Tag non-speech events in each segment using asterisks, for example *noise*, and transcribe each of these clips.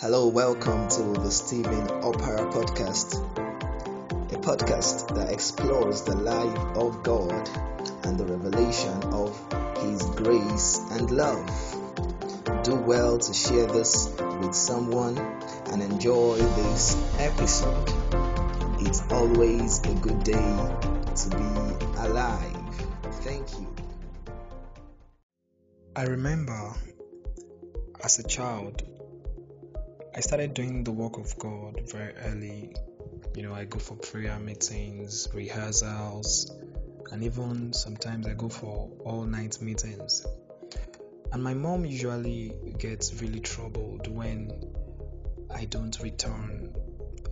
Hello, welcome to the Stephen Opera Podcast, a podcast that explores the life of God and the revelation of His grace and love. Do well to share this with someone and enjoy this episode. It's always a good day to be alive. Thank you. I remember as a child, I started doing the work of God very early. You know, I go for prayer meetings, rehearsals, and even sometimes I go for all night meetings. And my mom usually gets really troubled when I don't return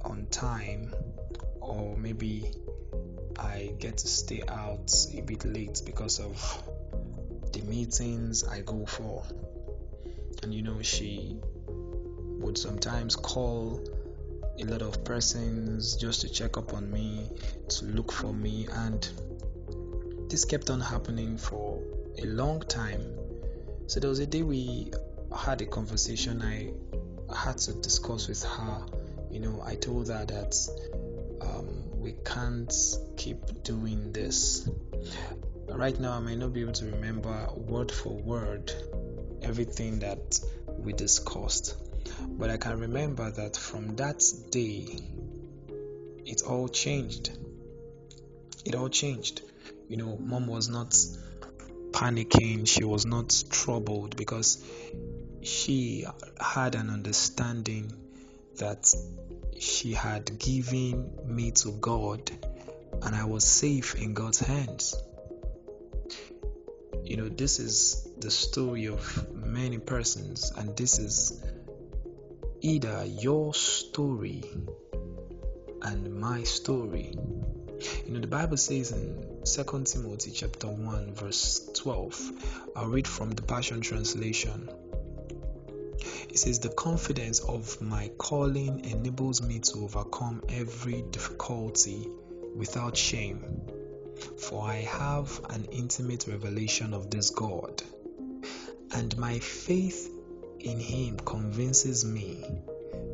on time, or maybe I get to stay out a bit late because of the meetings I go for. And you know, she would sometimes call a lot of persons just to check up on me, to look for me, and this kept on happening for a long time. So there was a day we had a conversation I had to discuss with her. You know, I told her that um, we can't keep doing this. Right now, I may not be able to remember word for word everything that we discussed, but I can remember that from that day, it all changed. It all changed. You know, mom was not panicking, she was not troubled because she had an understanding that she had given me to God and I was safe in God's hands. You know, this is the story of many persons, and this is either your story and my story. You know, the Bible says in 2 Timothy chapter 1, verse 12, I'll read from the Passion Translation. It says, The confidence of my calling enables me to overcome every difficulty without shame, for I have an intimate revelation of this God, and my faith in Him convinces me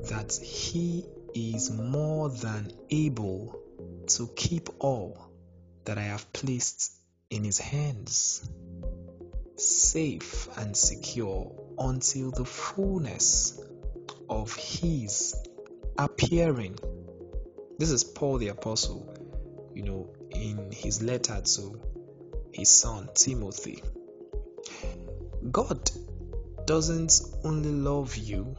that He is more than able to keep all that I have placed in His hands safe and secure until the fullness of His appearing. This is Paul the Apostle, you know, in his letter to his son Timothy. God doesn't only love you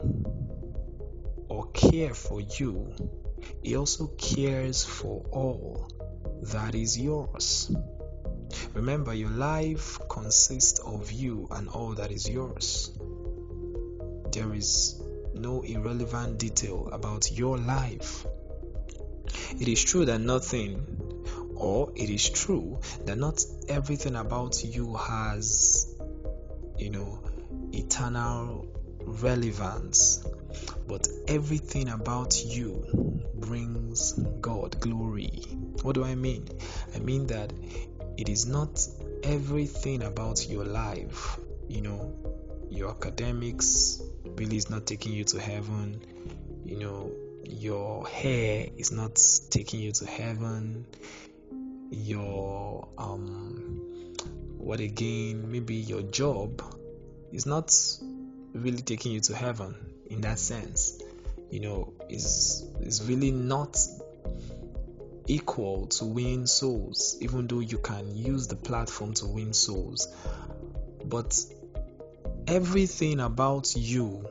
or care for you, He also cares for all that is yours. Remember, your life consists of you and all that is yours. There is no irrelevant detail about your life. It is true that nothing, or it is true that not everything about you has, you know, eternal relevance, but everything about you brings God glory. What do I mean? I mean that it is not everything about your life, you know, your academics really is not taking you to heaven, you know, your hair is not taking you to heaven, your um what again, maybe your job is not really taking you to heaven in that sense. You know, is is really not equal to win souls, even though you can use the platform to win souls. But everything about you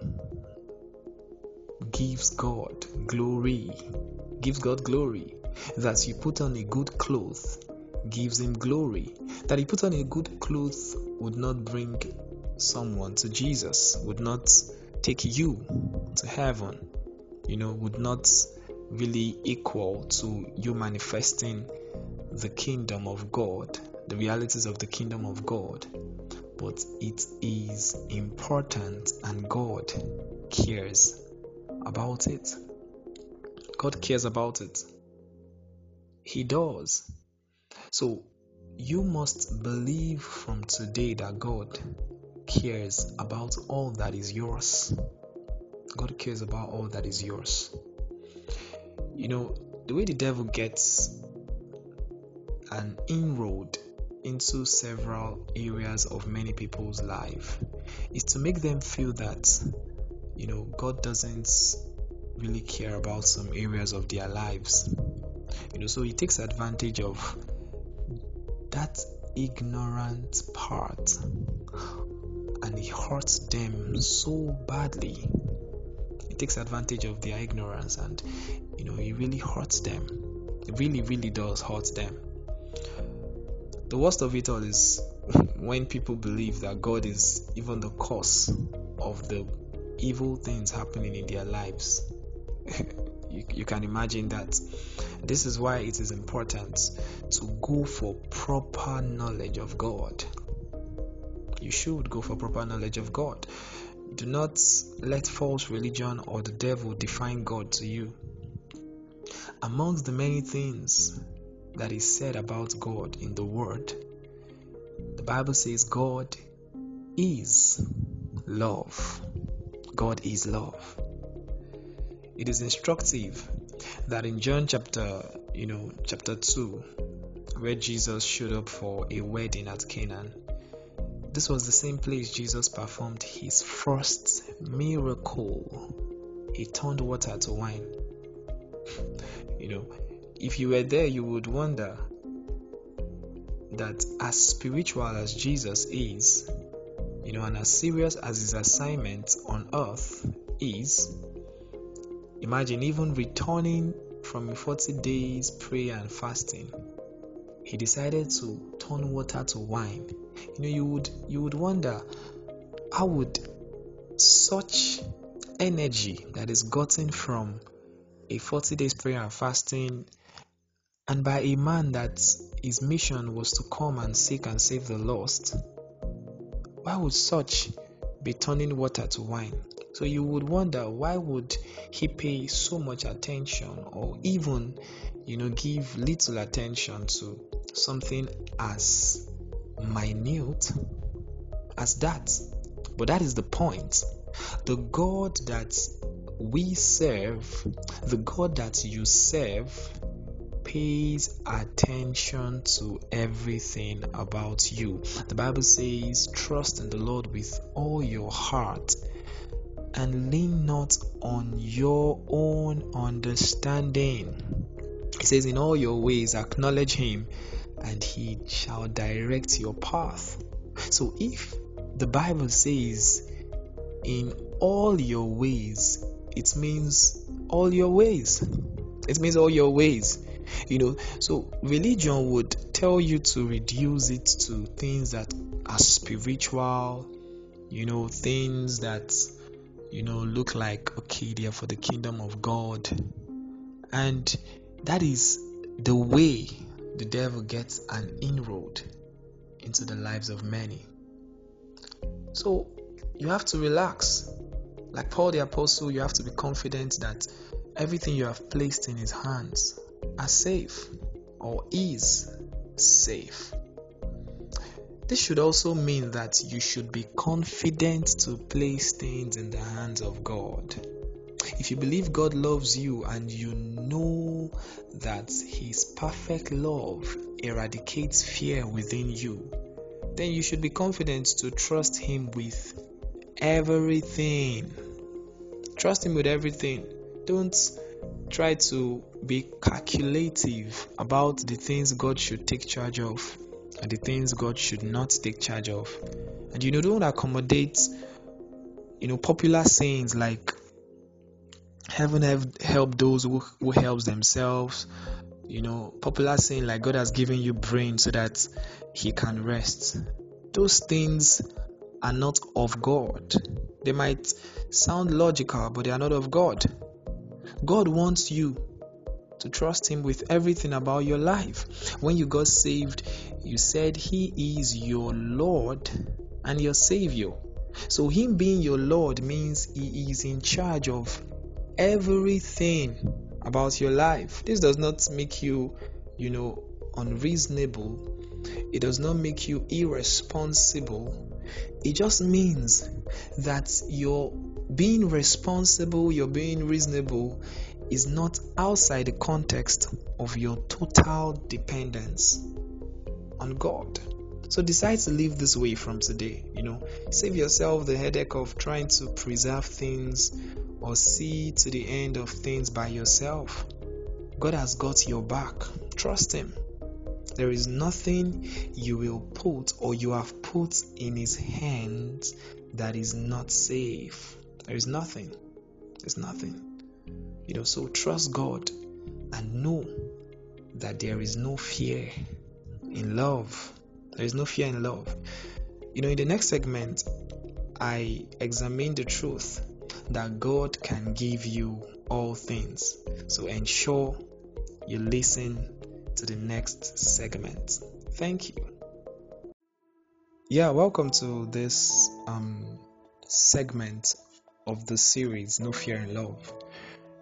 gives God glory. Gives God glory. That you put on a good cloth gives him glory. That you put on a good cloth would not bring someone to Jesus, would not take you to heaven, you know, would not really equal to you manifesting the kingdom of God, the realities of the kingdom of God. But it is important and God cares about it. God cares about it. He does. So you must believe from today that God cares about all that is yours. God cares about all that is yours. You know, the way the devil gets an inroad into several areas of many people's life is to make them feel that you know God doesn't really care about some areas of their lives. You know, so he takes advantage of that ignorant part and he hurts them so badly. He takes advantage of their ignorance and you know he really hurts them. It really, really does hurt them. The worst of it all is *laughs* when people believe that God is even the cause of the evil things happening in their lives. *laughs* you, you can imagine that. This is why it is important to go for proper knowledge of God. You should go for proper knowledge of God. Do not let false religion or the devil define God to you. Amongst the many things that is said about God in the Word, the Bible says God is love. God is love. It is instructive that in John chapter, you know, chapter 2, where Jesus showed up for a wedding at Canaan, this was the same place Jesus performed his first miracle. He turned water to wine. you know, if you were there, you would wonder that as spiritual as Jesus is, you know, and as serious as his assignment on earth is, imagine even returning from 40 days prayer and fasting, he decided to turn water to wine. You know, you would you would wonder how would such energy that is gotten from a 40 days prayer and fasting and by a man that his mission was to come and seek and save the lost why would such be turning water to wine so you would wonder why would he pay so much attention or even you know give little attention to something as minute as that. But that is the point. The God that we serve, the God that you serve, pays attention to everything about you. The Bible says, Trust in the Lord with all your heart and lean not on your own understanding. He says, In all your ways, acknowledge Him, and He shall direct your path. So, if the Bible says, In all your ways, it means all your ways. It means all your ways. You know, so religion would tell you to reduce it to things that are spiritual, you know, things that you know, look like okay, they are for the kingdom of God. And that is the way the devil gets an inroad into the lives of many. So you have to relax. Like Paul the Apostle, you have to be confident that everything you have placed in his hands are safe or is safe. This should also mean that you should be confident to place things in the hands of God. If you believe God loves you and you know that His perfect love eradicates fear within you, then you should be confident to trust Him with everything. Trust Him with everything. Don't try to be calculative about the things God should take charge of and the things God should not take charge of. And you know, don't accommodate, you know, popular sayings like heaven have help those who, who helps themselves. You know, popular saying like God has given you brain so that he can rest. Those things are not of God. They might sound logical, but they are not of God. God wants you to trust Him with everything about your life. When you got saved, you said He is your Lord and your Savior. So, Him being your Lord means He is in charge of everything about your life. This does not make you, you know, unreasonable. It does not make you irresponsible. It just means that your being responsible, you're being reasonable is not outside the context of your total dependence on God. So decide to live this way from today. You know, save yourself the headache of trying to preserve things or see to the end of things by yourself. God has got your back. Trust Him. There is nothing you will put or you have put in His hands that is not safe. There is nothing. There's nothing. You know, so trust God and know that there is no fear in love. There is no fear in love. You know, in the next segment, I examine the truth that God can give you all things. So ensure you listen to the next segment. Thank you. Yeah, welcome to this um, segment of the series No Fear in Love.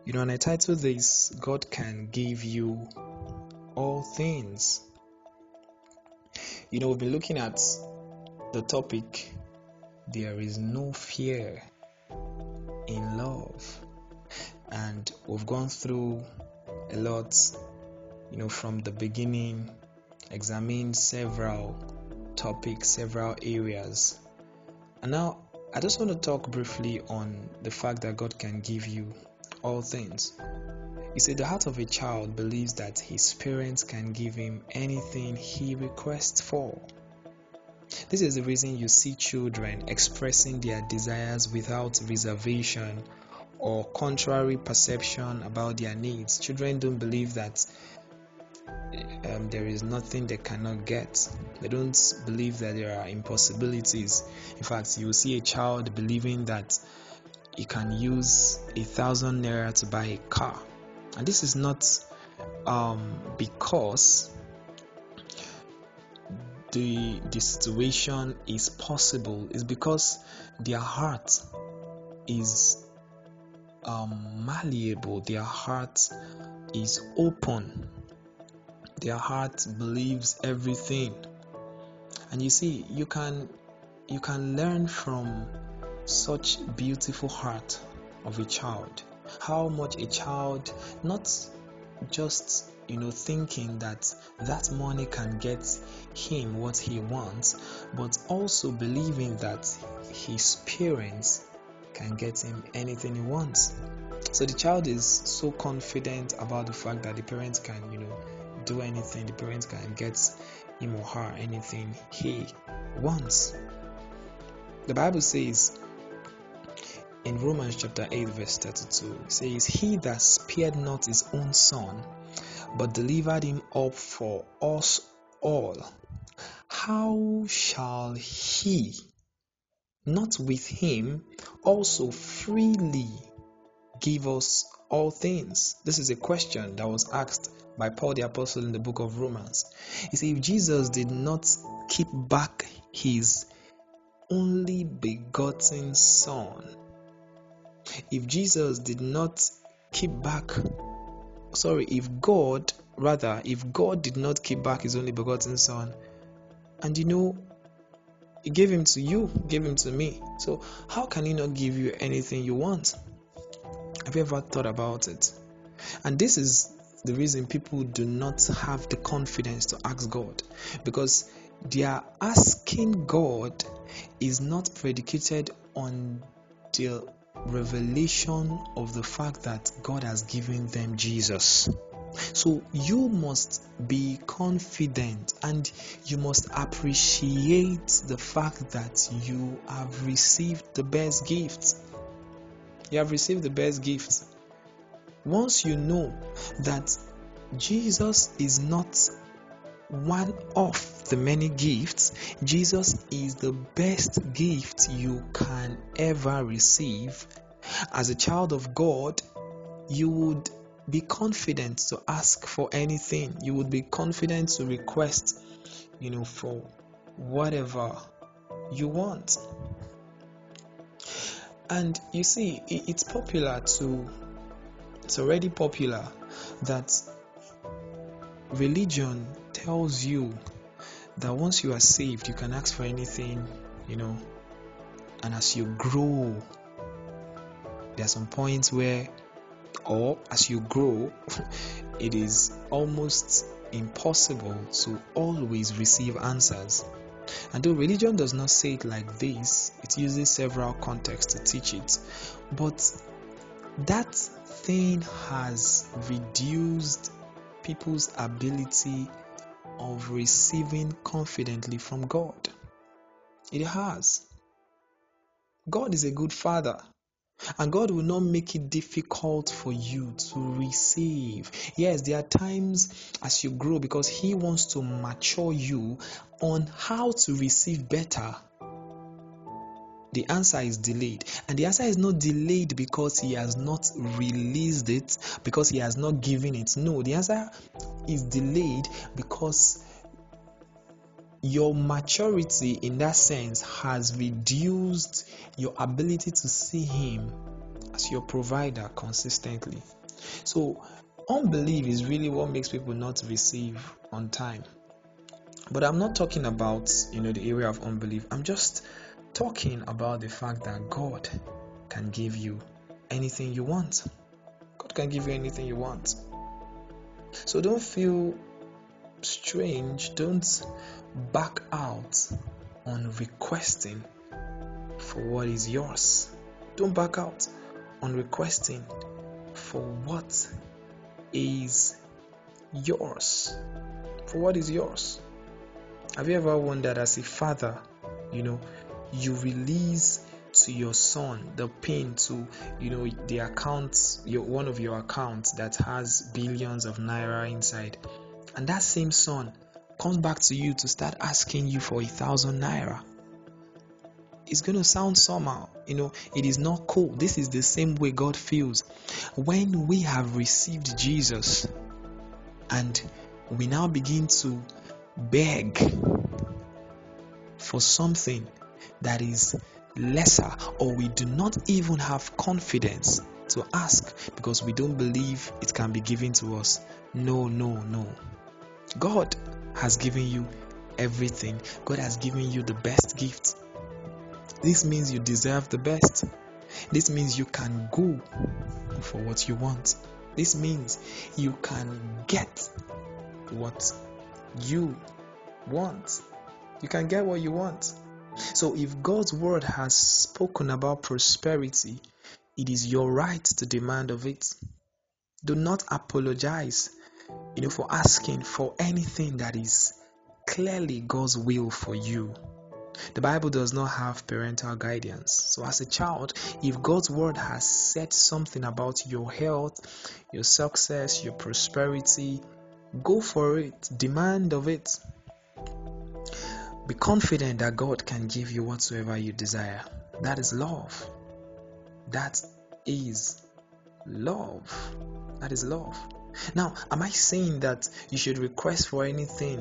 You know, and I titled this God Can Give You All Things. You know, we've been looking at the topic There is no fear in love, and we've gone through a lot, you know, from the beginning, examined several topics, several areas. And now I just want to talk briefly on the fact that God can give you all things. You see, the heart of a child believes that his parents can give him anything he requests for. This is the reason you see children expressing their desires without reservation or contrary perception about their needs. Children don't believe that um, there is nothing they cannot get. They don't believe that there are impossibilities. In fact, you see a child believing that he can use a thousand naira to buy a car, and this is not um, because the the situation is possible. It's because their heart is um, malleable. Their heart is open their heart believes everything and you see you can you can learn from such beautiful heart of a child how much a child not just you know thinking that that money can get him what he wants but also believing that his parents can get him anything he wants so the child is so confident about the fact that the parents can you know do anything, the parents can get him or her anything he wants. The Bible says in Romans chapter 8, verse 32, it says, He that spared not his own son, but delivered him up for us all, how shall he not with him also freely give us all things? This is a question that was asked by Paul the Apostle in the book of Romans. He said, If Jesus did not keep back his only begotten Son, if Jesus did not keep back, sorry, if God, rather, if God did not keep back his only begotten Son, and you know, he gave him to you, gave him to me. So, how can he not give you anything you want? Have you ever thought about it? And this is the reason people do not have the confidence to ask God because their asking God is not predicated on the revelation of the fact that God has given them Jesus. So you must be confident and you must appreciate the fact that you have received the best gift. You have received the best gift. Once you know that Jesus is not one of the many gifts, Jesus is the best gift you can ever receive. As a child of God, you would be confident to ask for anything. You would be confident to request, you know, for whatever you want. And you see, it's popular to it's already popular that religion tells you that once you are saved, you can ask for anything, you know, and as you grow, There are some points where, or as you grow, *laughs* it is almost impossible to always receive answers. And though religion does not say it like this, it uses several contexts to teach it. But that thing has reduced people's ability of receiving confidently from God. It has. God is a good father. And God will not make it difficult for you to receive. Yes, there are times as you grow because He wants to mature you on how to receive better. The answer is delayed. And the answer is not delayed because He has not released it, because He has not given it. No, the answer is delayed because your maturity in that sense has reduced your ability to see Him as your provider consistently. So, unbelief is really what makes people not receive on time. But I'm not talking about you know the area of unbelief. I'm just talking about the fact that God can give you anything you want. God can give you anything you want. So don't feel strange. Don't back out on requesting for what is yours. Don't back out on requesting for what is yours. For what is yours. Have you ever wondered as a father, you know, you release to your son the pain to you know the account your one of your accounts that has billions of naira inside and that same son comes back to you to start asking you for a thousand naira, it's going to sound somehow. You know, it is not cool. This is the same way God feels. When we have received Jesus and we now begin to beg for something that is lesser, or we do not even have confidence to ask because we don't believe it can be given to us. No, no, no. God has given you everything. God has given you the best gift. This means you deserve the best. This means you can go for what you want. This means you can get what you want. You can get what you want. So, if God's word has spoken about prosperity, it is your right to demand of it. Do not apologize you know, for asking for anything that is clearly God's will for you. The Bible does not have parental guidance. So, as a child, if God's word has said something about your health, your success, your prosperity, go for it, demand of it. Be confident that God can give you whatsoever you desire. That is love. That is love. That is love. Now, am I saying that you should request for anything,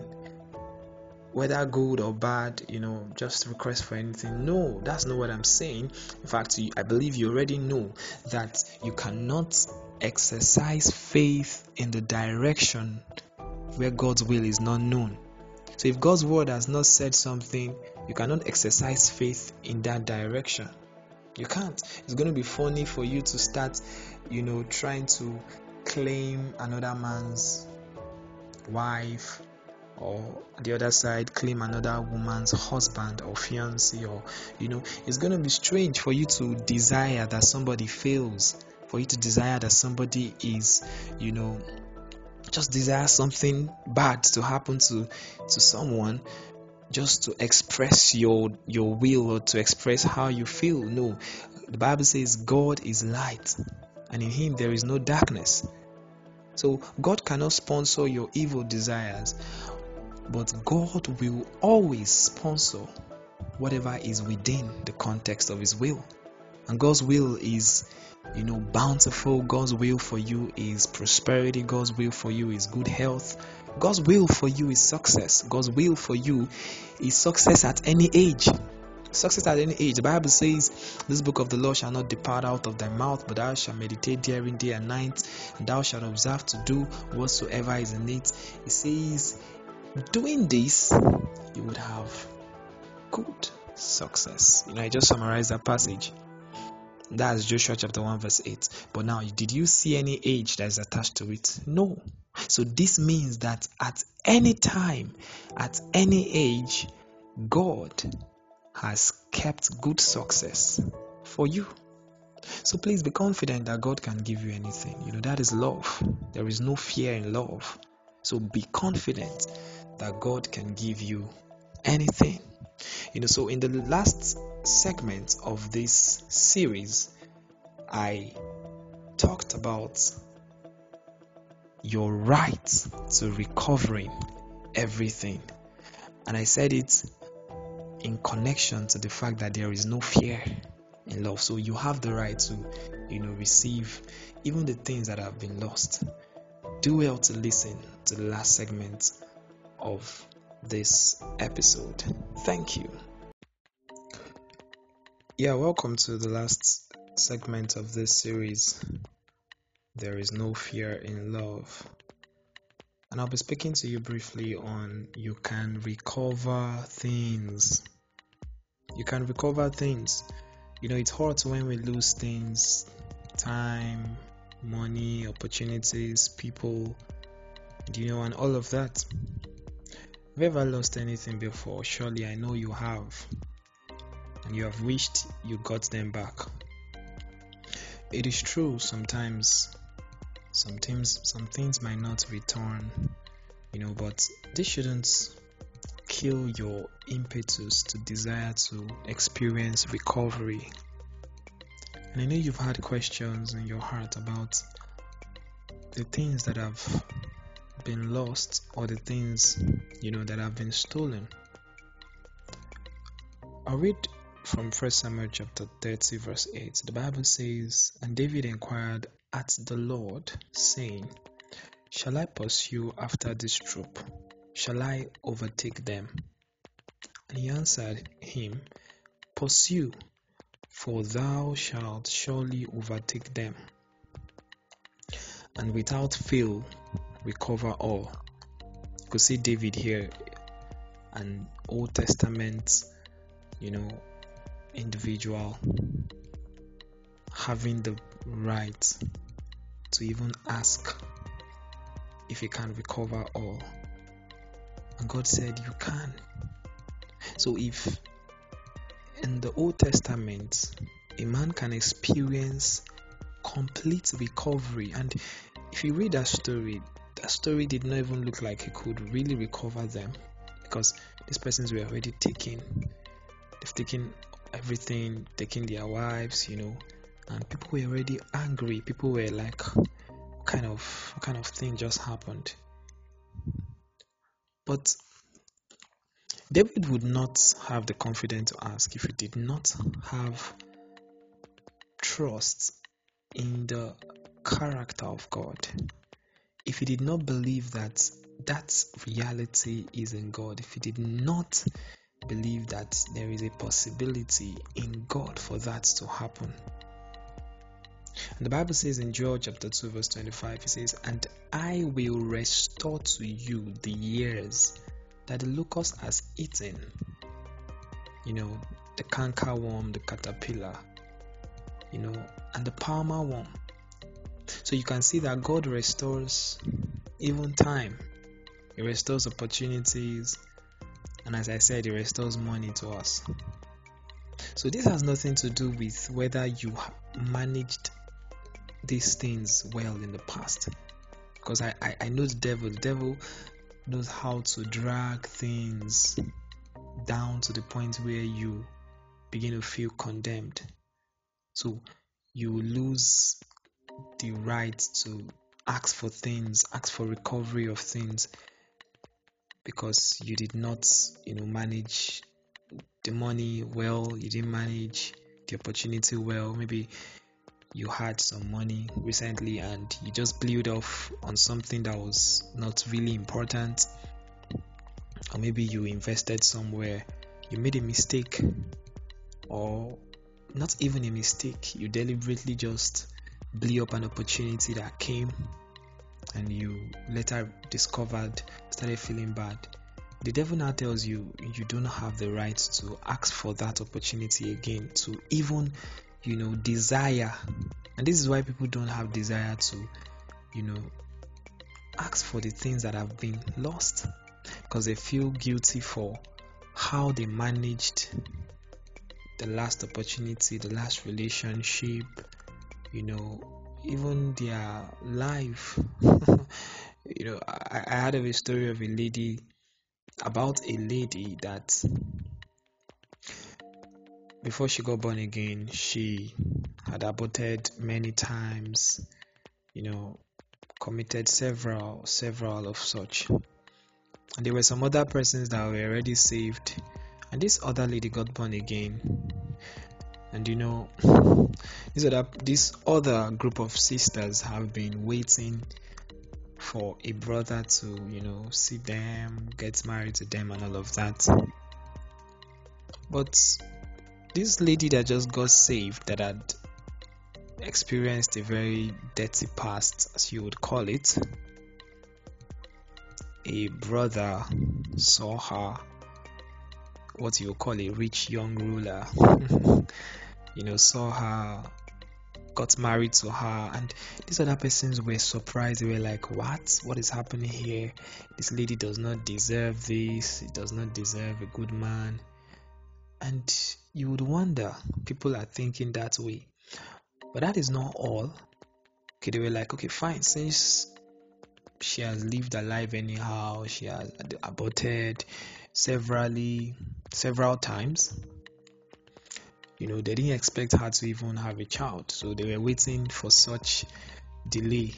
whether good or bad, you know, just request for anything? No, that's not what I'm saying. In fact, I believe you already know that you cannot exercise faith in the direction where God's will is not known. So, if God's word has not said something, you cannot exercise faith in that direction. You can't. It's going to be funny for you to start, you know, trying to claim another man's wife or the other side claim another woman's husband or fiance or you know it's going to be strange for you to desire that somebody fails for you to desire that somebody is you know just desire something bad to happen to to someone just to express your your will or to express how you feel no the bible says god is light and in him there is no darkness. So God cannot sponsor your evil desires, but God will always sponsor whatever is within the context of His will. And God's will is, you know, bountiful. God's will for you is prosperity. God's will for you is good health. God's will for you is success. God's will for you is success at any age. Success at any age. The Bible says, This book of the law shall not depart out of thy mouth, but thou shalt meditate therein day and night, and thou shalt observe to do whatsoever is in it. It says, Doing this, you would have good success. You know, I just summarized that passage. That's Joshua chapter 1, verse 8. But now, did you see any age that is attached to it? No. So this means that at any time, at any age, God has kept good success for you. So please be confident that God can give you anything. You know, that is love. There is no fear in love. So be confident that God can give you anything. You know, so in the last segment of this series, I talked about your right to recovering everything. And I said it in connection to the fact that there is no fear in love. So you have the right to, you know, receive even the things that have been lost. Do well to listen to the last segment of this episode. Thank you. Yeah, welcome to the last segment of this series. There is no fear in love. And I'll be speaking to you briefly on you can recover things. You can recover things. You know, it's hard when we lose things time, money, opportunities, people, you know, and all of that. Have you ever lost anything before? Surely I know you have. And you have wished you got them back. It is true sometimes some things some things might not return, you know, but this shouldn't kill your impetus to desire to experience recovery. And I know you've had questions in your heart about the things that have been lost or the things you know that have been stolen. I'll read from 1 Samuel chapter 30, verse 8. The Bible says, And David inquired at the Lord, saying, Shall I pursue after this troop? Shall I overtake them? And he answered him, Pursue, for thou shalt surely overtake them, and without fail recover all. You could see David here, an Old Testament, you know, individual having the right to even ask if he can recover all. And God said, You can. So, if in the Old Testament a man can experience complete recovery, and if you read that story, that story did not even look like he could really recover them because these persons were already taken. They've taken everything, taking their wives, you know, and people were already angry. People were like, kind of kind of thing just happened? But David would not have the confidence to ask if he did not have trust in the character of God. If he did not believe that that reality is in God, if he did not believe that there is a possibility in God for that to happen. And the Bible says in Joel chapter 2, verse 25, it says, And I will restore to you the years that the locust has eaten. You know, the canker worm, the caterpillar, you know, and the palmer worm. So you can see that God restores even time, He restores opportunities, and as I said, it restores money to us. So this has nothing to do with whether you managed these things well in the past. Because I, I, I know the devil. The devil knows how to drag things down to the point where you begin to feel condemned. So you lose the right to ask for things, ask for recovery of things because you did not, you know, manage the money well, you didn't manage the opportunity well. Maybe you had some money recently and you just blew it off on something that was not really important, or maybe you invested somewhere, you made a mistake, or not even a mistake, you deliberately just blew up an opportunity that came and you later discovered, started feeling bad. The devil now tells you you don't have the right to ask for that opportunity again, to even you know, desire. And this is why people don't have desire to, you know, ask for the things that have been lost because they feel guilty for how they managed the last opportunity, the last relationship, you know, even their life. *laughs* you know, I, I heard of a story of a lady about a lady that before she got born again, she had aborted many times, you know, committed several, several of such. And there were some other persons that were already saved, and this other lady got born again. And you know, *laughs* this other this other group of sisters have been waiting for a brother to, you know, see them, get married to them, and all of that. But this lady that just got saved, that had experienced a very dirty past, as you would call it, a brother saw her, what you call a rich young ruler, *laughs* you know, saw her, got married to her, and these other persons were surprised. They were like, What? What is happening here? This lady does not deserve this, it does not deserve a good man. And you would wonder, people are thinking that way. But that is not all. Okay, they were like, okay, fine, since she has lived her life anyhow, she has aborted severally, several times. You know, they didn't expect her to even have a child, so they were waiting for such delay.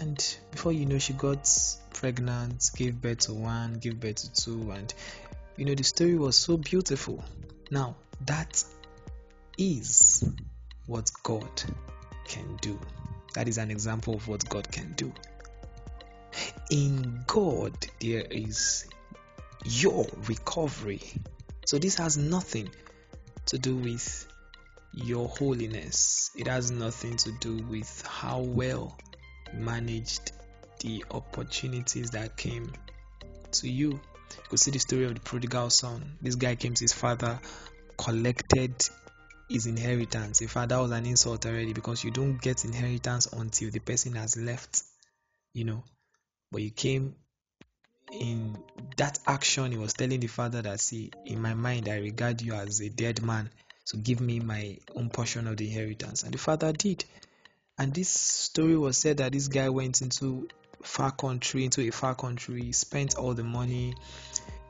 And before you know, she got pregnant, gave birth to one, gave birth to two, and you know, the story was so beautiful. Now, that is what God can do. That is an example of what God can do. In God, there is your recovery. So, this has nothing to do with your holiness, it has nothing to do with how well managed the opportunities that came to you. You could see the story of the prodigal son. This guy came to his father, collected his inheritance. In fact, that was an insult already because you don't get inheritance until the person has left, you know. But you came in that action, he was telling the father that, see, in my mind, I regard you as a dead man, so give me my own portion of the inheritance. And the father did. And this story was said that this guy went into far country, into a far country, spent all the money,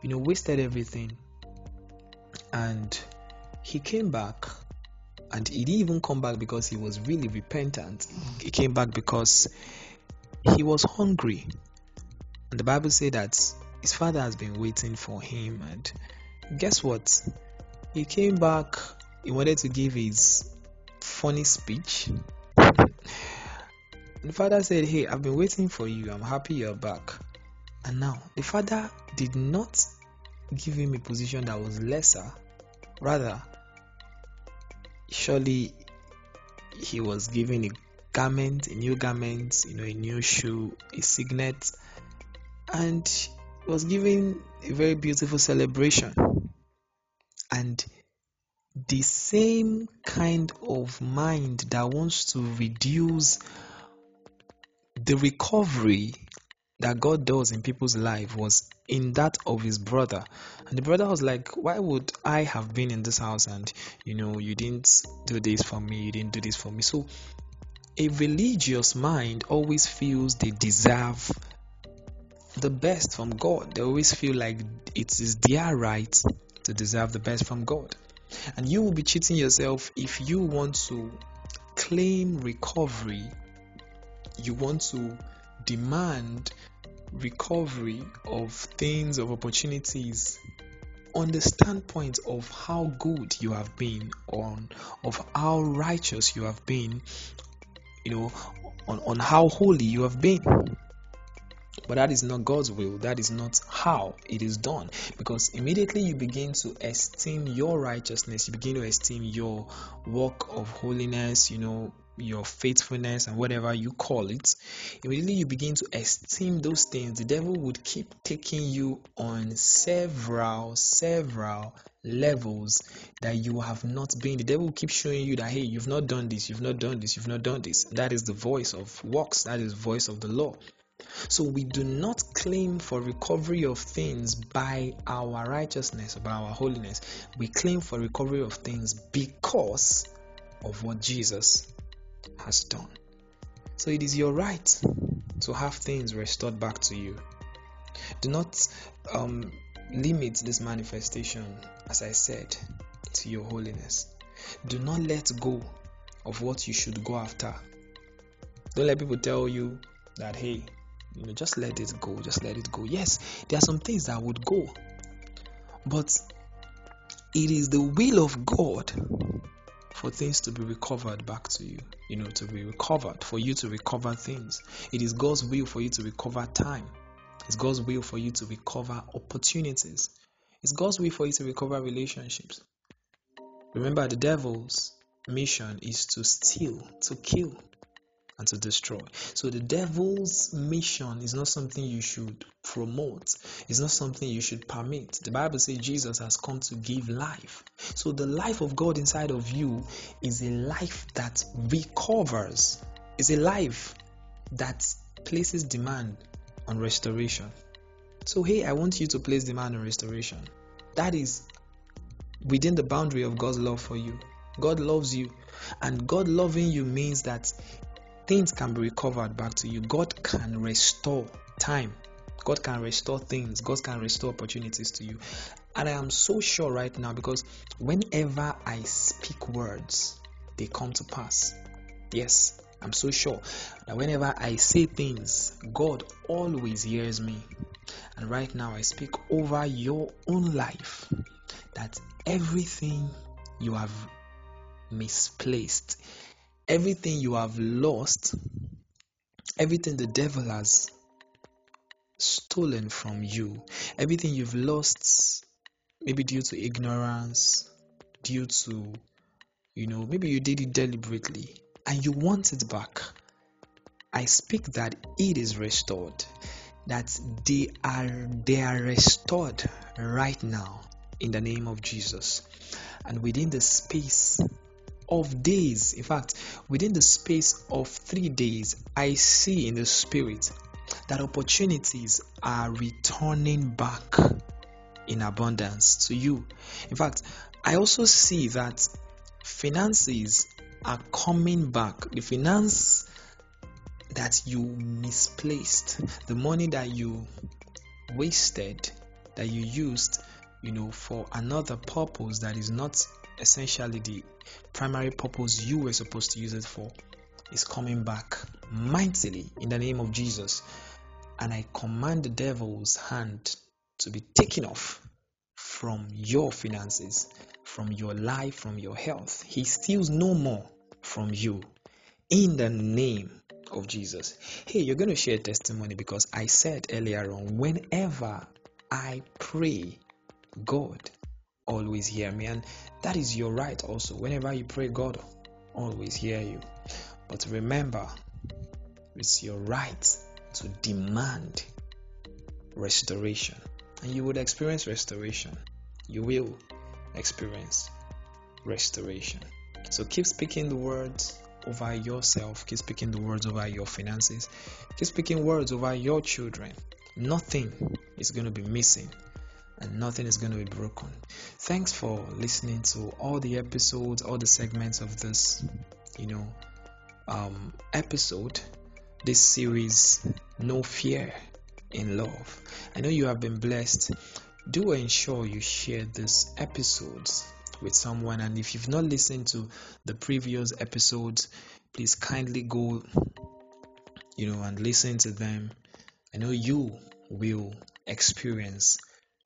you know, wasted everything. And he came back and he didn't even come back because he was really repentant. He came back because he was hungry. And the Bible said that his father has been waiting for him. And guess what? He came back, he wanted to give his funny speech. *laughs* the father said, Hey, I've been waiting for you. I'm happy you're back. And now, the father did not give him a position that was lesser. Rather, surely he was given a garment, a new garment, you know, a new shoe, a signet, and was given a very beautiful celebration. And the same kind of mind that wants to reduce the recovery that God does in people's life was in that of his brother. And the brother was like, Why would I have been in this house and you know you didn't do this for me, you didn't do this for me? So a religious mind always feels they deserve the best from God. They always feel like it is their right to deserve the best from God. And you will be cheating yourself if you want to claim recovery, you want to demand recovery of things, of opportunities on the standpoint of how good you have been, on of how righteous you have been, you know, on, on how holy you have been. But that is not God's will. That is not how it is done. Because immediately you begin to esteem your righteousness, you begin to esteem your work of holiness, you know, your faithfulness and whatever you call it, immediately you begin to esteem those things, the devil would keep taking you on several, several levels that you have not been. The devil will keep showing you that hey, you've not done this, you've not done this, you've not done this. That is the voice of works, that is voice of the law. So we do not claim for recovery of things by our righteousness, by our holiness. We claim for recovery of things because of what Jesus has done. So it is your right to have things restored back to you. Do not um, limit this manifestation, as I said, to your holiness. Do not let go of what you should go after. Don't let people tell you that, hey, you know, just let it go, just let it go. Yes, there are some things that would go, but it is the will of God for things to be recovered back to you, you know, to be recovered, for you to recover things. It is God's will for you to recover time. It's God's will for you to recover opportunities. It's God's will for you to recover relationships. Remember, the devil's mission is to steal, to kill, and to destroy. So the devil's mission is not something you should promote. It's not something you should permit. The Bible says Jesus has come to give life. So the life of God inside of you is a life that recovers. It's a life that places demand on restoration. So hey, I want you to place demand on restoration. That is within the boundary of God's love for you. God loves you. And God loving you means that things can be recovered back to you. God can restore time. God can restore things. God can restore opportunities to you. And I am so sure right now because whenever I speak words, they come to pass. Yes, I'm so sure that whenever I say things, God always hears me. And right now, I speak over your own life that everything you have misplaced, everything you have lost, everything the devil has stolen from you, everything you've lost, maybe due to ignorance, due to, you know, maybe you did it deliberately and you want it back. I speak that it is restored, that they are they are restored right now in the name of Jesus. And within the space of days, in fact, within the space of three days, I see in the spirit that opportunities are returning back in abundance to you. In fact, I also see that finances are coming back. The finance that you misplaced, the money that you wasted, that you used, you know, for another purpose that is not essentially the primary purpose you were supposed to use it for, is coming back mightily in the name of Jesus. And I command the devil's hand to be taken off from your finances, from your life, from your health. He steals no more from you in the name of Jesus. Hey, you're going to share testimony because I said earlier on, whenever I pray, God always hear me, and that is your right also. Whenever you pray, God always hear you. But remember, it's your right to demand restoration, and you would experience restoration. You will experience restoration. So keep speaking the words over yourself, keep speaking the words over your finances, keep speaking words over your children. Nothing is going to be missing and nothing is going to be broken. Thanks for listening to all the episodes, all the segments of this, you know, um, episode, this series, No Fear in Love. I know you have been blessed. Do ensure you share these episodes with someone, and if you've not listened to the previous episodes, please kindly go, you know, and listen to them. I know you will experience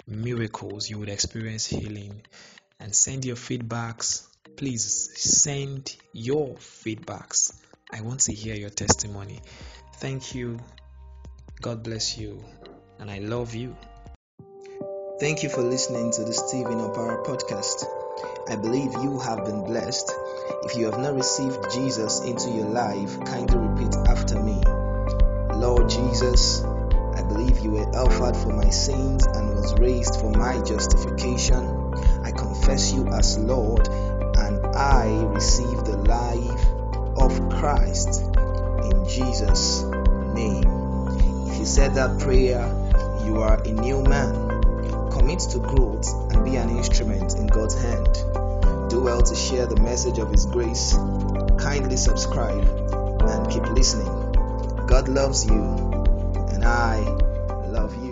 miracles, you would experience healing, and send your feedbacks. Please send your feedbacks. I want to hear your testimony. Thank you. God bless you. And I love you. Thank you for listening to the Stephen Opara podcast. I believe you have been blessed. If you have not received Jesus into your life, kindly repeat after me. Lord Jesus, I believe you were offered for my sins and was raised for my justification. I confess you as Lord and I receive the life of Christ in Jesus' name. If you said that prayer, you are a new man. Commit to growth and be an instrument in God's hand. Do well to share the message of His grace. Kindly subscribe and keep listening. God loves you, I love you.